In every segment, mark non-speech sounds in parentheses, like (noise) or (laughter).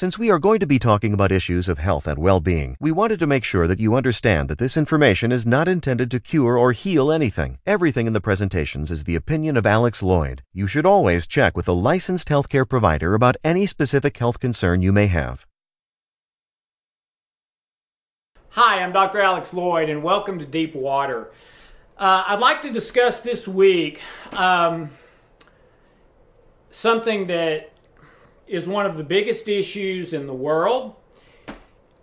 Since we are going to be talking about issues of health and well being, we wanted to make sure that you understand that this information is not intended to cure or heal anything. Everything in the presentations is the opinion of Alex Lloyd. You should always check with a licensed healthcare provider about any specific health concern you may have. Hi, I'm Dr. Alex Lloyd, and welcome to Deep Water. Uh, I'd like to discuss this week um, something that is one of the biggest issues in the world,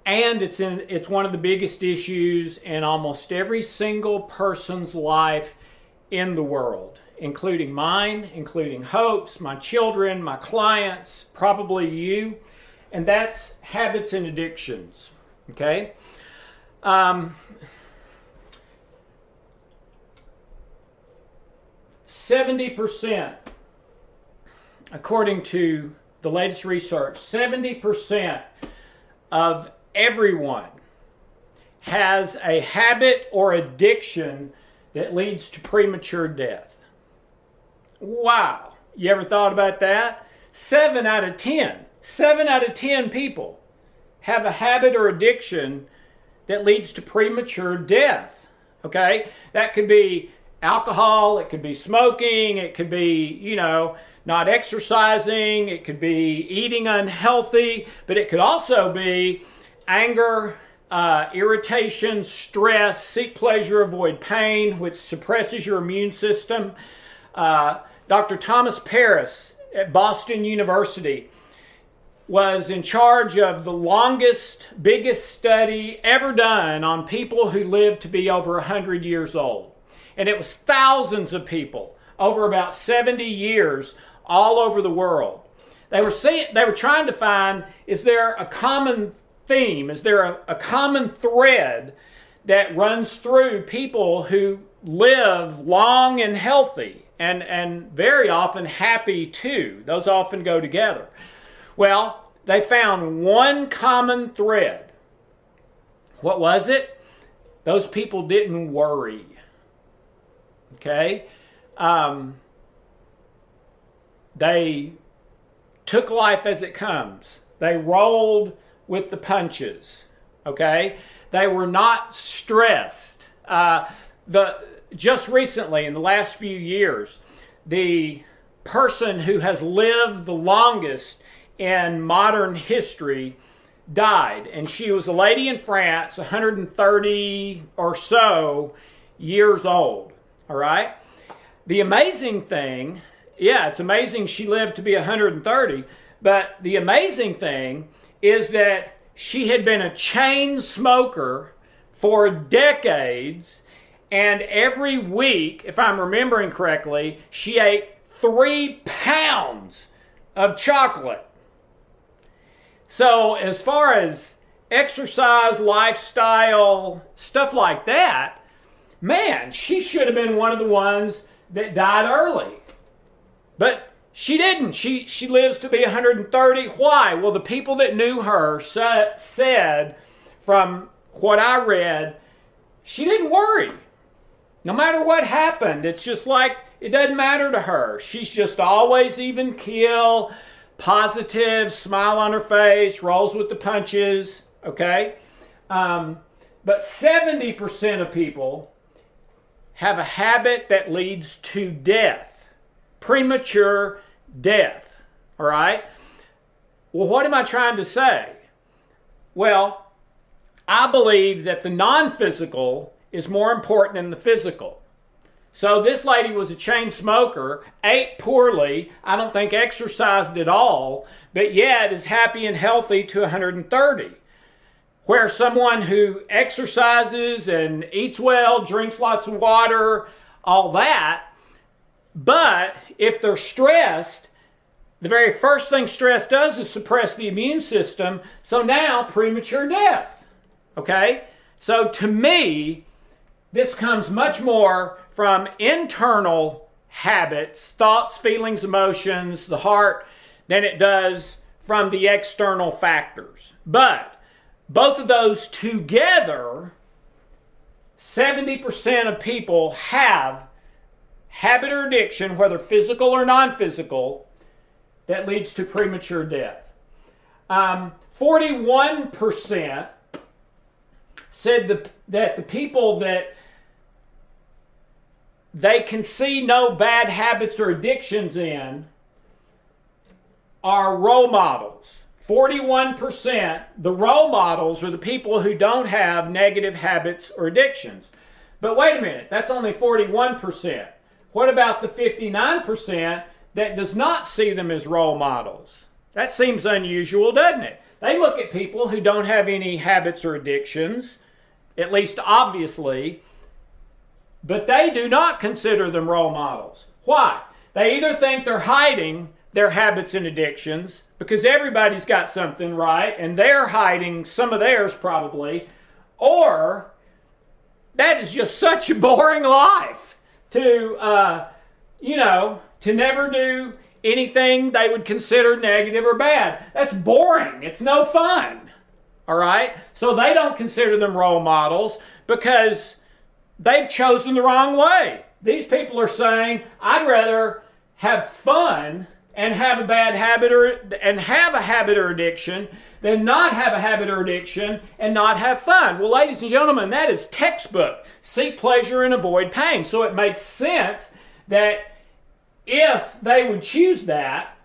and it's in it's one of the biggest issues in almost every single person's life in the world, including mine, including Hope's, my children, my clients, probably you, and that's habits and addictions. Okay. Um, 70%, according to the latest research, 70% of everyone has a habit or addiction that leads to premature death. Wow. You ever thought about that? Seven out of 10, seven out of 10 people have a habit or addiction that leads to premature death. Okay? That could be alcohol, it could be smoking, it could be, you know, not exercising, it could be eating unhealthy, but it could also be anger, uh, irritation, stress, seek pleasure, avoid pain, which suppresses your immune system. Uh, Dr. Thomas Perls at Boston University was in charge of the longest, biggest study ever done on people who lived to be over 100 years old. And it was thousands of people over about 70 years all over the world. They were, see, they were trying to find is there a common theme? Is there a, a common thread that runs through people who live long and healthy and, and very often happy too? Those often go together. Well, they found one common thread. What was it? Those people didn't worry. Okay? Um, they took life as it comes, they rolled with the punches. Okay? They were not stressed. Uh, the, just recently, in the last few years, the person who has lived the longest in modern history died. And she was a lady in France, 130 or so years old. All right? The amazing thing, yeah, it's amazing she lived to be 130, but the amazing thing is that she had been a chain smoker for decades. And every week, if I'm remembering correctly, she ate three pounds of chocolate. So, as far as exercise, lifestyle, stuff like that, man, she should have been one of the ones that died early. But she didn't. She, she lives to be 130. Why? Well, the people that knew her said, from what I read, she didn't worry. No matter what happened, it's just like it doesn't matter to her. She's just always even kill positive, smile on her face, rolls with the punches, okay? Um, but 70% of people have a habit that leads to death, premature death, all right? Well, what am I trying to say? Well, I believe that the non physical is more important than the physical. So this lady was a chain smoker, ate poorly, I don't think exercised at all, but yet is happy and healthy to 130. Where someone who exercises and eats well, drinks lots of water, all that, but if they're stressed, the very first thing stress does is suppress the immune system. So now premature death. Okay? So to me, this comes much more from internal habits, thoughts, feelings, emotions, the heart, than it does from the external factors. But both of those together, 70% of people have habit or addiction, whether physical or non physical, that leads to premature death. Um, 41% said the, that the people that they can see no bad habits or addictions in are role models. 41%, the role models are the people who don't have negative habits or addictions. But wait a minute, that's only 41%. What about the 59% that does not see them as role models? That seems unusual, doesn't it? They look at people who don't have any habits or addictions, at least obviously, but they do not consider them role models. Why? They either think they're hiding their habits and addictions because everybody's got something right and they're hiding some of theirs probably, or that is just such a boring life to, uh, you know, to never do anything they would consider negative or bad. That's boring. It's no fun. All right? So they don't consider them role models because they've chosen the wrong way. These people are saying, I'd rather have fun and have a bad habit or and have a habit or addiction than not have a habit or addiction and not have fun. Well, ladies and gentlemen, that is textbook. Seek pleasure and avoid pain. So it makes sense that if they would choose that,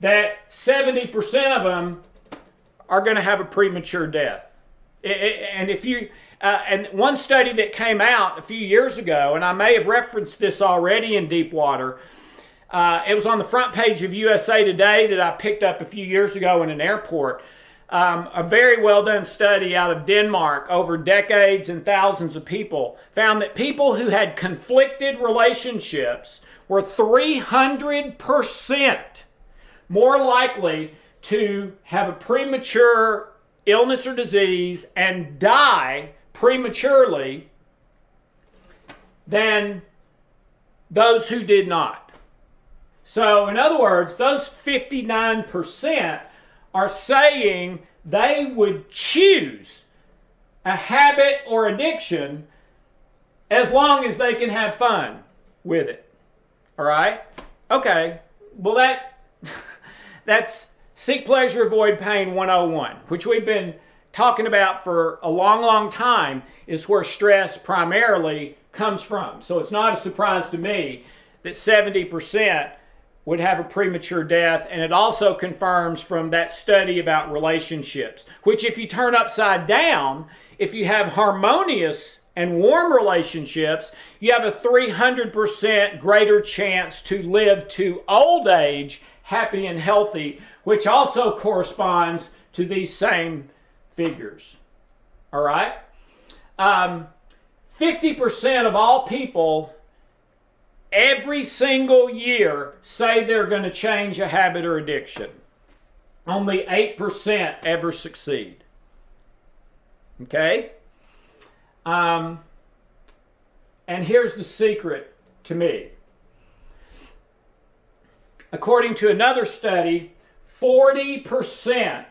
that 70% of them are going to have a premature death. And if you, uh, and one study that came out a few years ago, and I may have referenced this already in Deep Water, uh, it was on the front page of USA Today that I picked up a few years ago in an airport. Um, a very well done study out of Denmark over decades and thousands of people found that people who had conflicted relationships were 300% more likely to have a premature illness or disease and die prematurely than those who did not. So, in other words, those 59% are saying they would choose a habit or addiction as long as they can have fun with it. All right? Okay. Well, that (laughs) that's seek pleasure, avoid pain 101, which we've been talking about for a long, long time, is where stress primarily comes from. So it's not a surprise to me that 70% would have a premature death. And it also confirms from that study about relationships, which, if you turn upside down, if you have harmonious and warm relationships, you have a 300% greater chance to live to old age happy and healthy, which also corresponds to these same figures. All right? Um, 50% of all people every single year say they're going to change a habit or addiction. Only 8% ever succeed. Okay? Um, and here's the secret to me. According to another study, 40%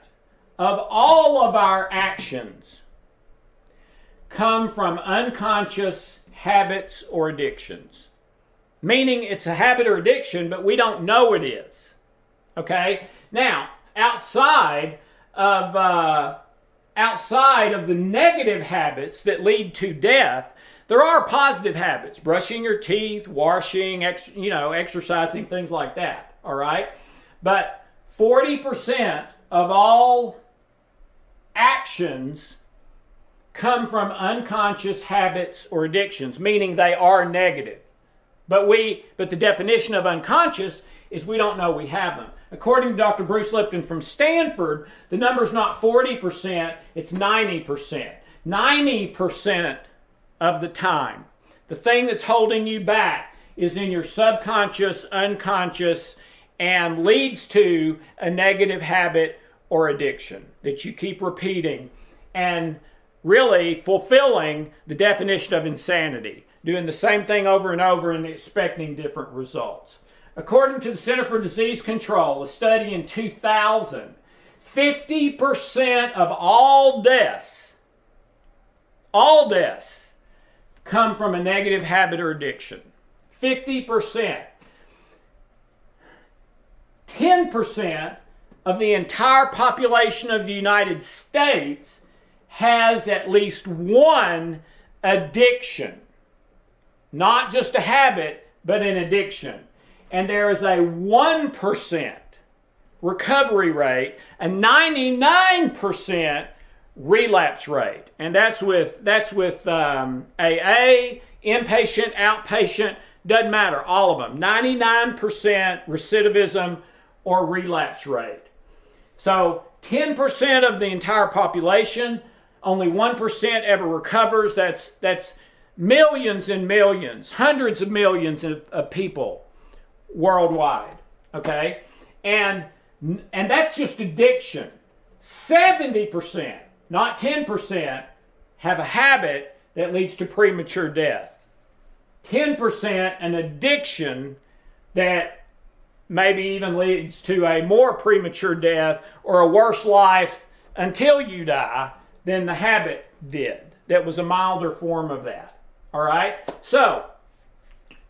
of all of our actions come from unconscious habits or addictions. Meaning it's a habit or addiction, but we don't know it is. Okay? Now, outside of uh, outside of the negative habits that lead to death, there are positive habits: brushing your teeth, washing, ex- you know, exercising, things like that. All right, but forty percent of all actions come from unconscious habits or addictions, meaning they are negative. But we, but the definition of unconscious is we don't know we have them. According to Dr. Bruce Lipton from Stanford, the number is not 40%, it's 90%. 90% of the time, the thing that's holding you back is in your subconscious, unconscious, and leads to a negative habit or addiction that you keep repeating and really fulfilling the definition of insanity, doing the same thing over and over and expecting different results. According to the Center for Disease Control, a study in 2000, 50% of all deaths, all deaths, come from a negative habit or addiction. 50%. 10% of the entire population of the United States has at least one addiction. Not just a habit, but an addiction and there is a 1% recovery rate, a 99% relapse rate. And that's with, that's with um, AA, inpatient, outpatient, doesn't matter, all of them. 99% recidivism or relapse rate. So 10% of the entire population, only 1% ever recovers. That's, that's millions and millions, hundreds of millions of, of people worldwide. Okay? And and that's just addiction. 70%, not 10%, have a habit that leads to premature death. 10% an addiction that maybe even leads to a more premature death or a worse life until you die than the habit did. That was a milder form of that. All right? So,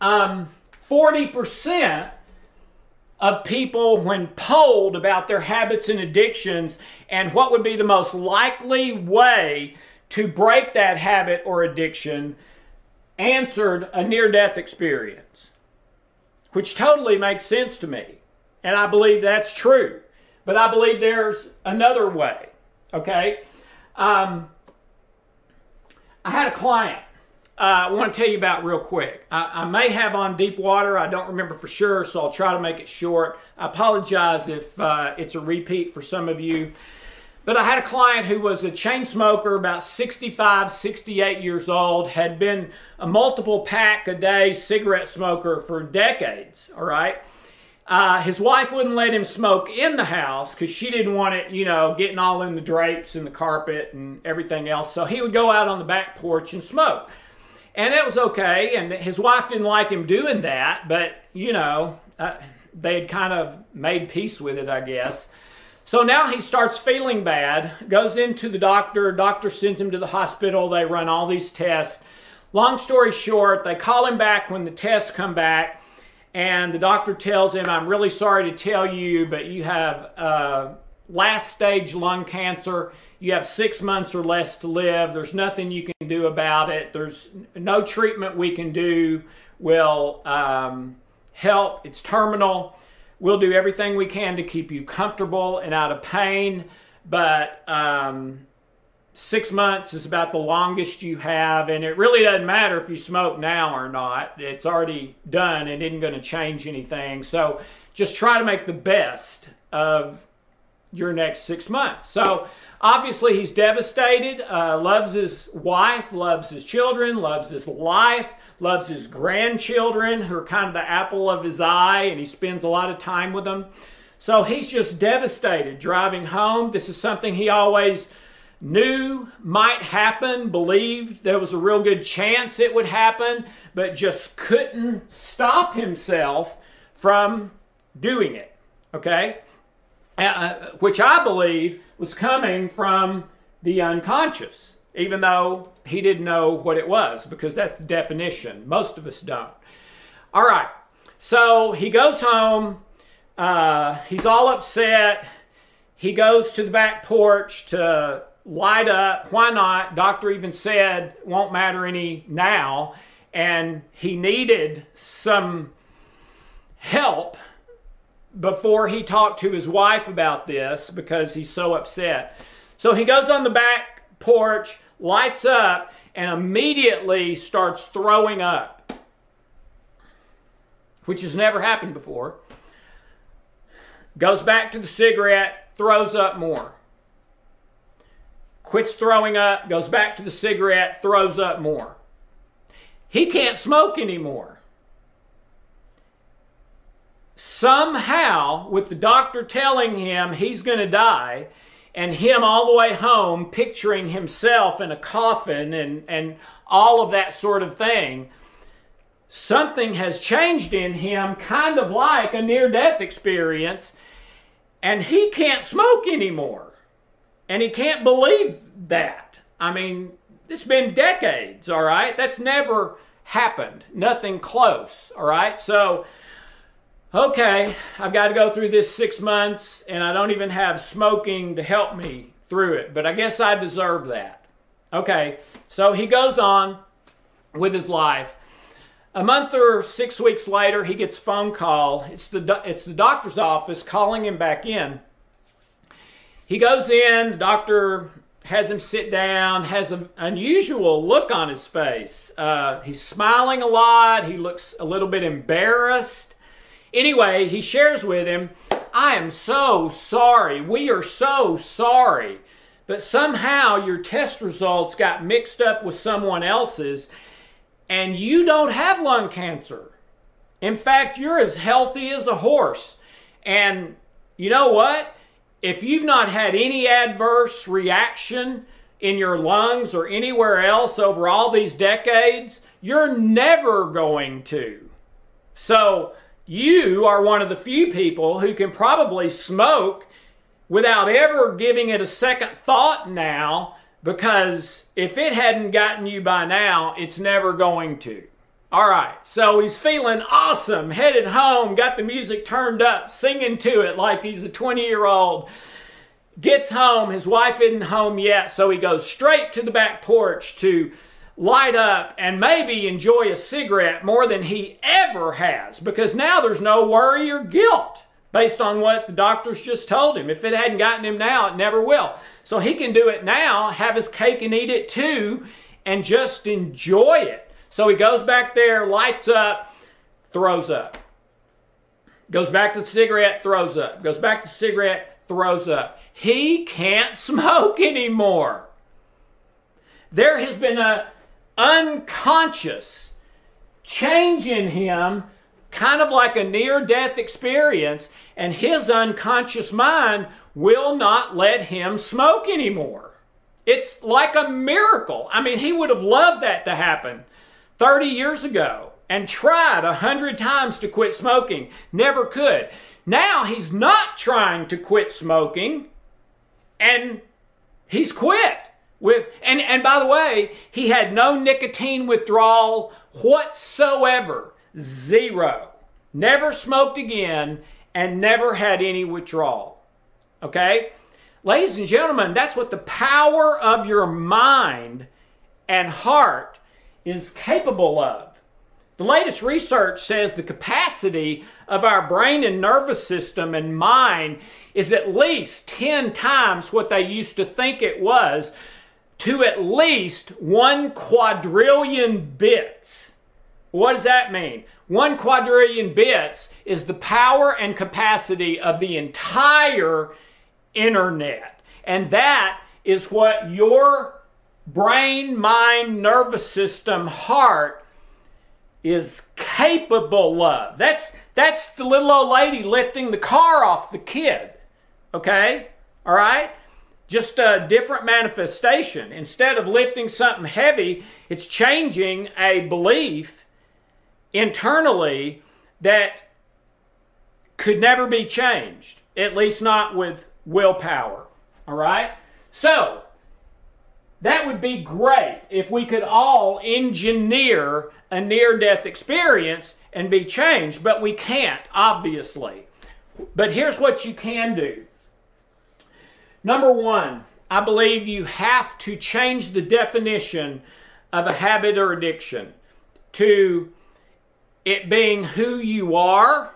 um, 40% of people, when polled about their habits and addictions and what would be the most likely way to break that habit or addiction, answered a near death experience, which totally makes sense to me. And I believe that's true. But I believe there's another way. Okay? Um, I had a client uh, I want to tell you about real quick. I, I, may have on deep water. I don't remember for sure, so I'll try to make it short. I apologize if uh, it's a repeat for some of you. But I had a client who was a chain smoker, about 65, 68 years old, had been a multiple pack a day cigarette smoker for decades, all right? Uh, his wife wouldn't let him smoke in the house because she didn't want it, you know, getting all in the drapes and the carpet and everything else. So he would go out on the back porch and smoke. And it was okay. And his wife didn't like him doing that, but, you know, uh, they had kind of made peace with it, I guess. So now he starts feeling bad, goes into the doctor, doctor sends him to the hospital, they run all these tests. Long story short, they call him back when the tests come back, and the doctor tells him, I'm really sorry to tell you, but you have uh, last stage lung cancer. You have six months or less to live. There's nothing you can do about it. There's no treatment we can do will um, help. It's terminal. We'll do everything we can to keep you comfortable and out of pain, but um, six months is about the longest you have, and it really doesn't matter if you smoke now or not. It's already done and isn't going to change anything. So just try to make the best of your next six months. So obviously he's devastated, uh, loves his wife, loves his children, loves his life, loves his grandchildren who are kind of the apple of his eye, and he spends a lot of time with them. So he's just devastated driving home. This is something he always knew might happen, believed there was a real good chance it would happen, but just couldn't stop himself from doing it. Okay? Uh, uh, which I believe was coming from the unconscious, even though he didn't know what it was, because that's the definition. Most of us don't. All right, so he goes home. Uh, he's all upset. He goes to the back porch to light up. Why not? Doctor even said won't matter any now. And he needed some help before he talked to his wife about this because he's so upset. So he goes on the back porch, lights up, and immediately starts throwing up, which has never happened before. Goes back to the cigarette, throws up more. Quits throwing up, goes back to the cigarette, throws up more. He can't smoke anymore. Somehow, with the doctor telling him he's going to die, and him all the way home picturing himself in a coffin and, and all of that sort of thing, something has changed in him, kind of like a near death experience, and he can't smoke anymore. And he can't believe that. I mean, it's been decades, all right? That's never happened. Nothing close, all right? So, okay, I've got to go through this six months and I don't even have smoking to help me through it, but I guess I deserve that. Okay, so he goes on with his life. A month or six weeks later, he gets a phone call. It's the, it's the doctor's office calling him back in. He goes in, the doctor has him sit down, has an unusual look on his face. Uh, he's smiling a lot, he looks a little bit embarrassed. Anyway, he shares with him, I am so sorry. We are so sorry. But somehow your test results got mixed up with someone else's, and you don't have lung cancer. In fact, you're as healthy as a horse. And you know what? If you've not had any adverse reaction in your lungs or anywhere else over all these decades, you're never going to. So, you are one of the few people who can probably smoke without ever giving it a second thought now because if it hadn't gotten you by now, it's never going to. All right, so he's feeling awesome, headed home, got the music turned up, singing to it like he's a 20 year old. Gets home, his wife isn't home yet, so he goes straight to the back porch to light up and maybe enjoy a cigarette more than he ever has because now there's no worry or guilt based on what the doctors just told him. If it hadn't gotten him now, it never will. So he can do it now, have his cake and eat it too, and just enjoy it. So he goes back there, lights up, throws up. Goes back to the cigarette, throws up. Goes back to the cigarette, throws up. He can't (laughs) smoke anymore. There has been a unconscious change in him, kind of like a near death experience, and his unconscious mind will not let him smoke anymore. It's like a miracle. I mean, he would have loved that to happen 30 years ago and tried a hundred times to quit smoking, never could. Now he's not trying to quit smoking and he's quit with and and by the way he had no nicotine withdrawal whatsoever. Zero. Never smoked again and never had any withdrawal. Okay? Ladies and gentlemen that's what the power of your mind and heart is capable of. The latest research says the capacity of our brain and nervous system and mind is at least 10 times what they used to think it was to at least one quadrillion bits. What does that mean? One quadrillion bits is the power and capacity of the entire internet. And that is what your brain, mind, nervous system, heart is capable of. That's that's the little old lady lifting the car off the kid. Okay? All right? Just a different manifestation. Instead of lifting something heavy, it's changing a belief internally that could never be changed, at least not with willpower. All right? So, that would be great if we could all engineer a near death experience and be changed, but we can't, obviously. But here's what you can do. Number one, I believe you have to change the definition of a habit or addiction to it being who you are,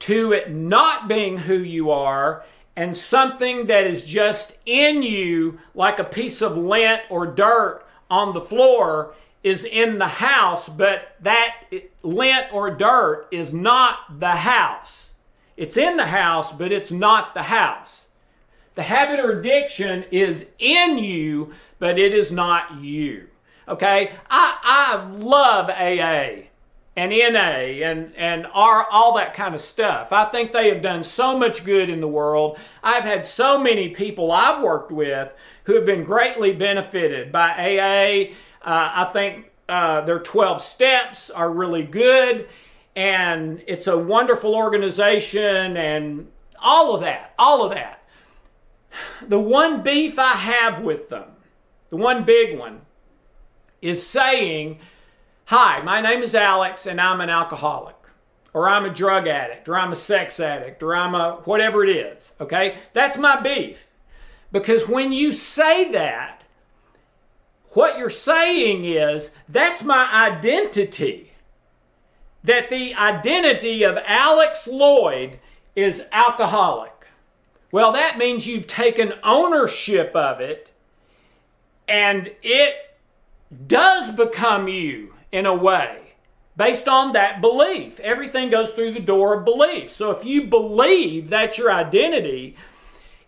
to it not being who you are, and something that is just in you, like a piece of lint or dirt on the floor, is in the house, but that lint or dirt is not the house. It's in the house, but it's not the house. The habit or addiction is in you, but it is not you. Okay? I, I love AA and NA and, and R, all that kind of stuff. I think they have done so much good in the world. I've had so many people I've worked with who have been greatly benefited by AA. Uh, I think uh, their 12 steps are really good, and it's a wonderful organization, and all of that, all of that. The one beef I have with them, the one big one, is saying, Hi, my name is Alex and I'm an alcoholic, or I'm a drug addict, or I'm a sex addict, or I'm a whatever it is. Okay? That's my beef. Because when you say that, what you're saying is that's my identity. That the identity of Alex Lloyd is alcoholic. Well, that means you've taken ownership of it and it does become you in a way based on that belief. Everything goes through the door of belief. So if you believe that's your identity,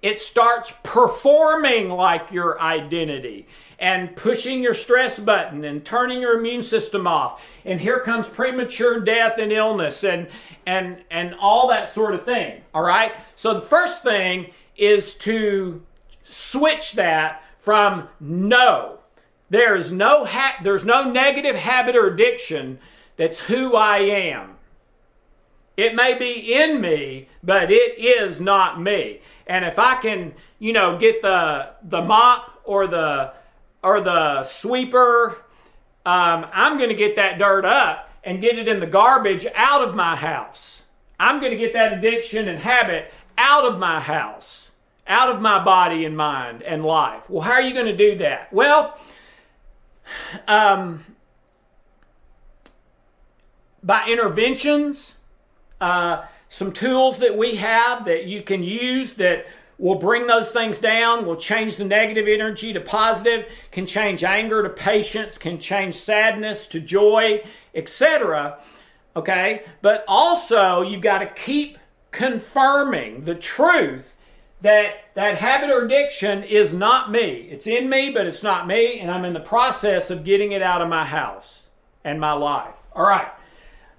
it starts performing like your identity and pushing your stress button and turning your immune system off. And here comes premature death and illness and and and all that sort of thing. All right? So the first thing is to switch that from no there is no ha- there's no negative habit or addiction that's who I am. It may be in me, but it is not me. And if I can, you know, get the the mop or the or the sweeper, um, I'm going to get that dirt up and get it in the garbage out of my house. I'm going to get that addiction and habit out of my house, out of my body and mind and life. Well, how are you going to do that? Well, um, by interventions, uh, some tools that we have that you can use that will bring those things down, We'll change the negative energy to positive, can change anger to patience, can change sadness to joy, etc. Okay? But also, you've got to keep confirming the truth that that habit or addiction is not me. It's in me, but it's not me, and I'm in the process of getting it out of my house and my life. All right.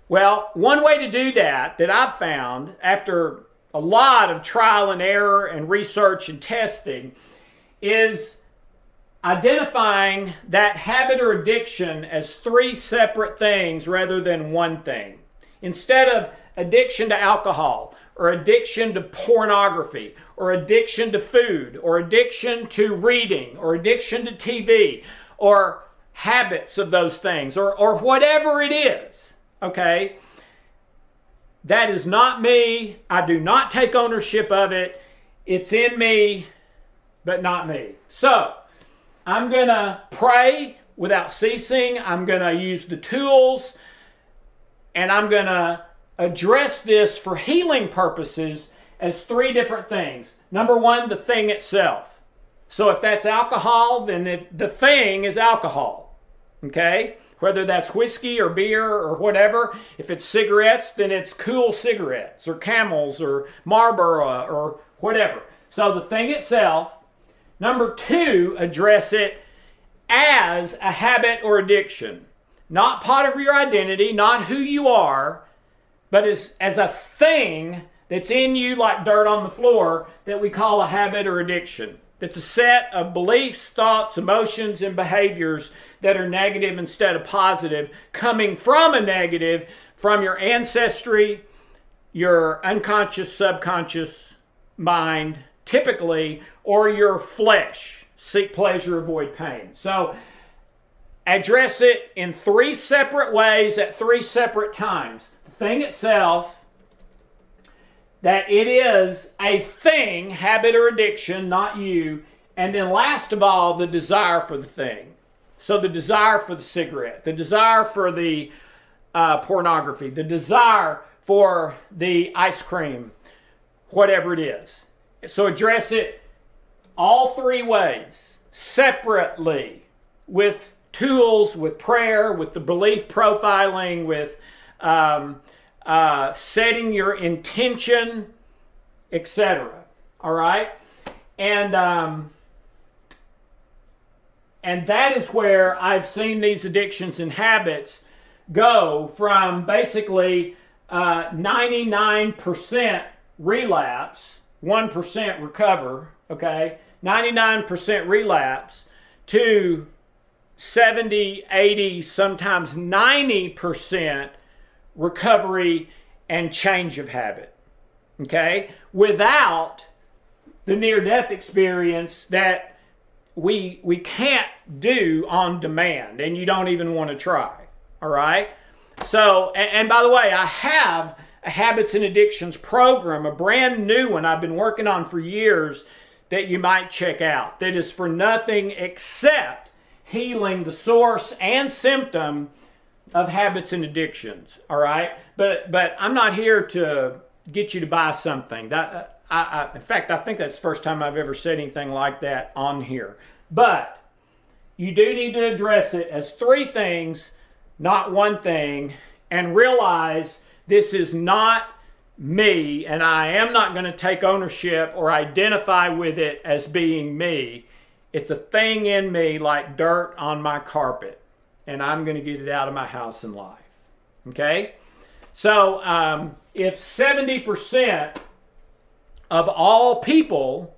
Well, one way to do that that I've found after a lot of trial and error and research and testing is identifying that habit or addiction as three separate things rather than one thing. Instead of addiction to alcohol or addiction to pornography or addiction to food or addiction to reading or addiction to TV or habits of those things or, or whatever it is, okay? That is not me. I do not take ownership of it. It's in me, but not me. So, I'm going to pray without ceasing. I'm going to use the tools and I'm going to address this for healing purposes as three different things. Number one, the thing itself. So if that's alcohol, then it, the thing is alcohol. Okay? Whether that's whiskey or beer or whatever. If it's cigarettes, then it's Kool cigarettes or camels or Marlboro or whatever. So the thing itself. Number two, address it as a habit or addiction. Not part of your identity, not who you are, but as, as a thing that's in you like dirt on the floor that we call a habit or addiction. That's a set of beliefs, thoughts, emotions, and behaviors that are negative instead of positive, coming from a negative from your ancestry, your unconscious, subconscious mind, typically, or your flesh. Seek pleasure, avoid pain. So, address it in three separate ways at three separate times The thing itself, that it is a thing, habit or addiction, not you. And then, last of all, the desire for the thing. So, the desire for the cigarette, the desire for the uh, pornography, the desire for the ice cream, whatever it is. So, address it all three ways separately with tools, with prayer, with the belief profiling, with um, uh, setting your intention, etc. All right, and um, and that is where I've seen these addictions and habits go from basically uh, 99% relapse, 1% recover, okay, 99% relapse to 70, 80, sometimes 90% recovery and change of habit. Okay? Without the near death experience that we we can't do on demand and you don't even want to try. All right? So, and, and by the way, I have a habits and addictions program, a brand new one I've been working on for years that you might check out that is for nothing except healing the source and symptom of habits and addictions. All right, but but I'm not here to get you to buy something. That I, I, in fact, I think that's the first time I've ever said anything like that on here. But you do need to address it as three things, not one thing, and realize this is not me, and I am not going to take ownership or identify with it as being me. It's a thing in me like dirt on my carpet, and I'm going to get it out of my house and life. Okay? So, um, if 70% of all people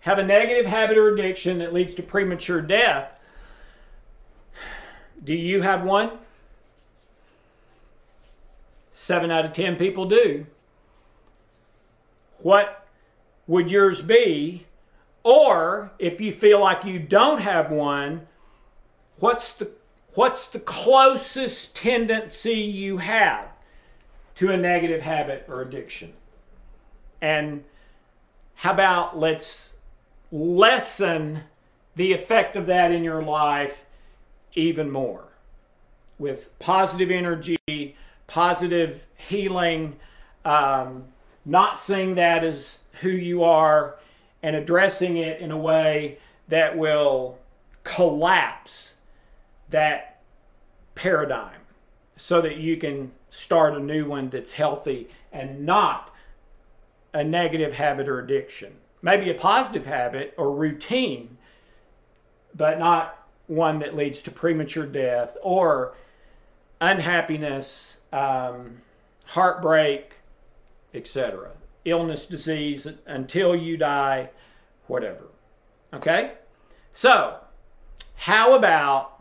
have a negative habit or addiction that leads to premature death, do you have one? Seven out of ten people do. What would yours be or if you feel like you don't have one, what's the what's the closest tendency you have to a negative habit or addiction? And how about let's lessen the effect of that in your life even more with positive energy, positive healing, um, not seeing that as who you are and addressing it in a way that will collapse that paradigm so that you can start a new one that's healthy and not a negative habit or addiction. Maybe a positive habit or routine, but not one that leads to premature death or unhappiness, um, heartbreak, etc illness, disease, until you die, whatever. Okay? So, how about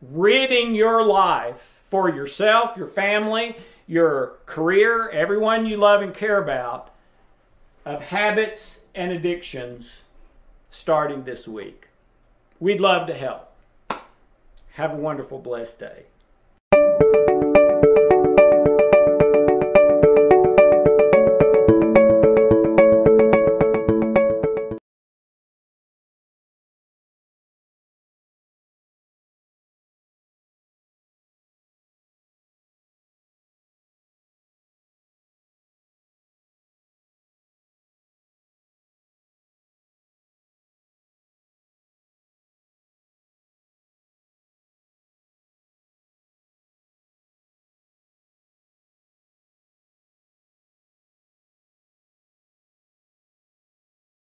ridding your life for yourself, your family, your career, everyone you love and care about, of habits and addictions starting this week? We'd love to help. Have a wonderful, blessed day.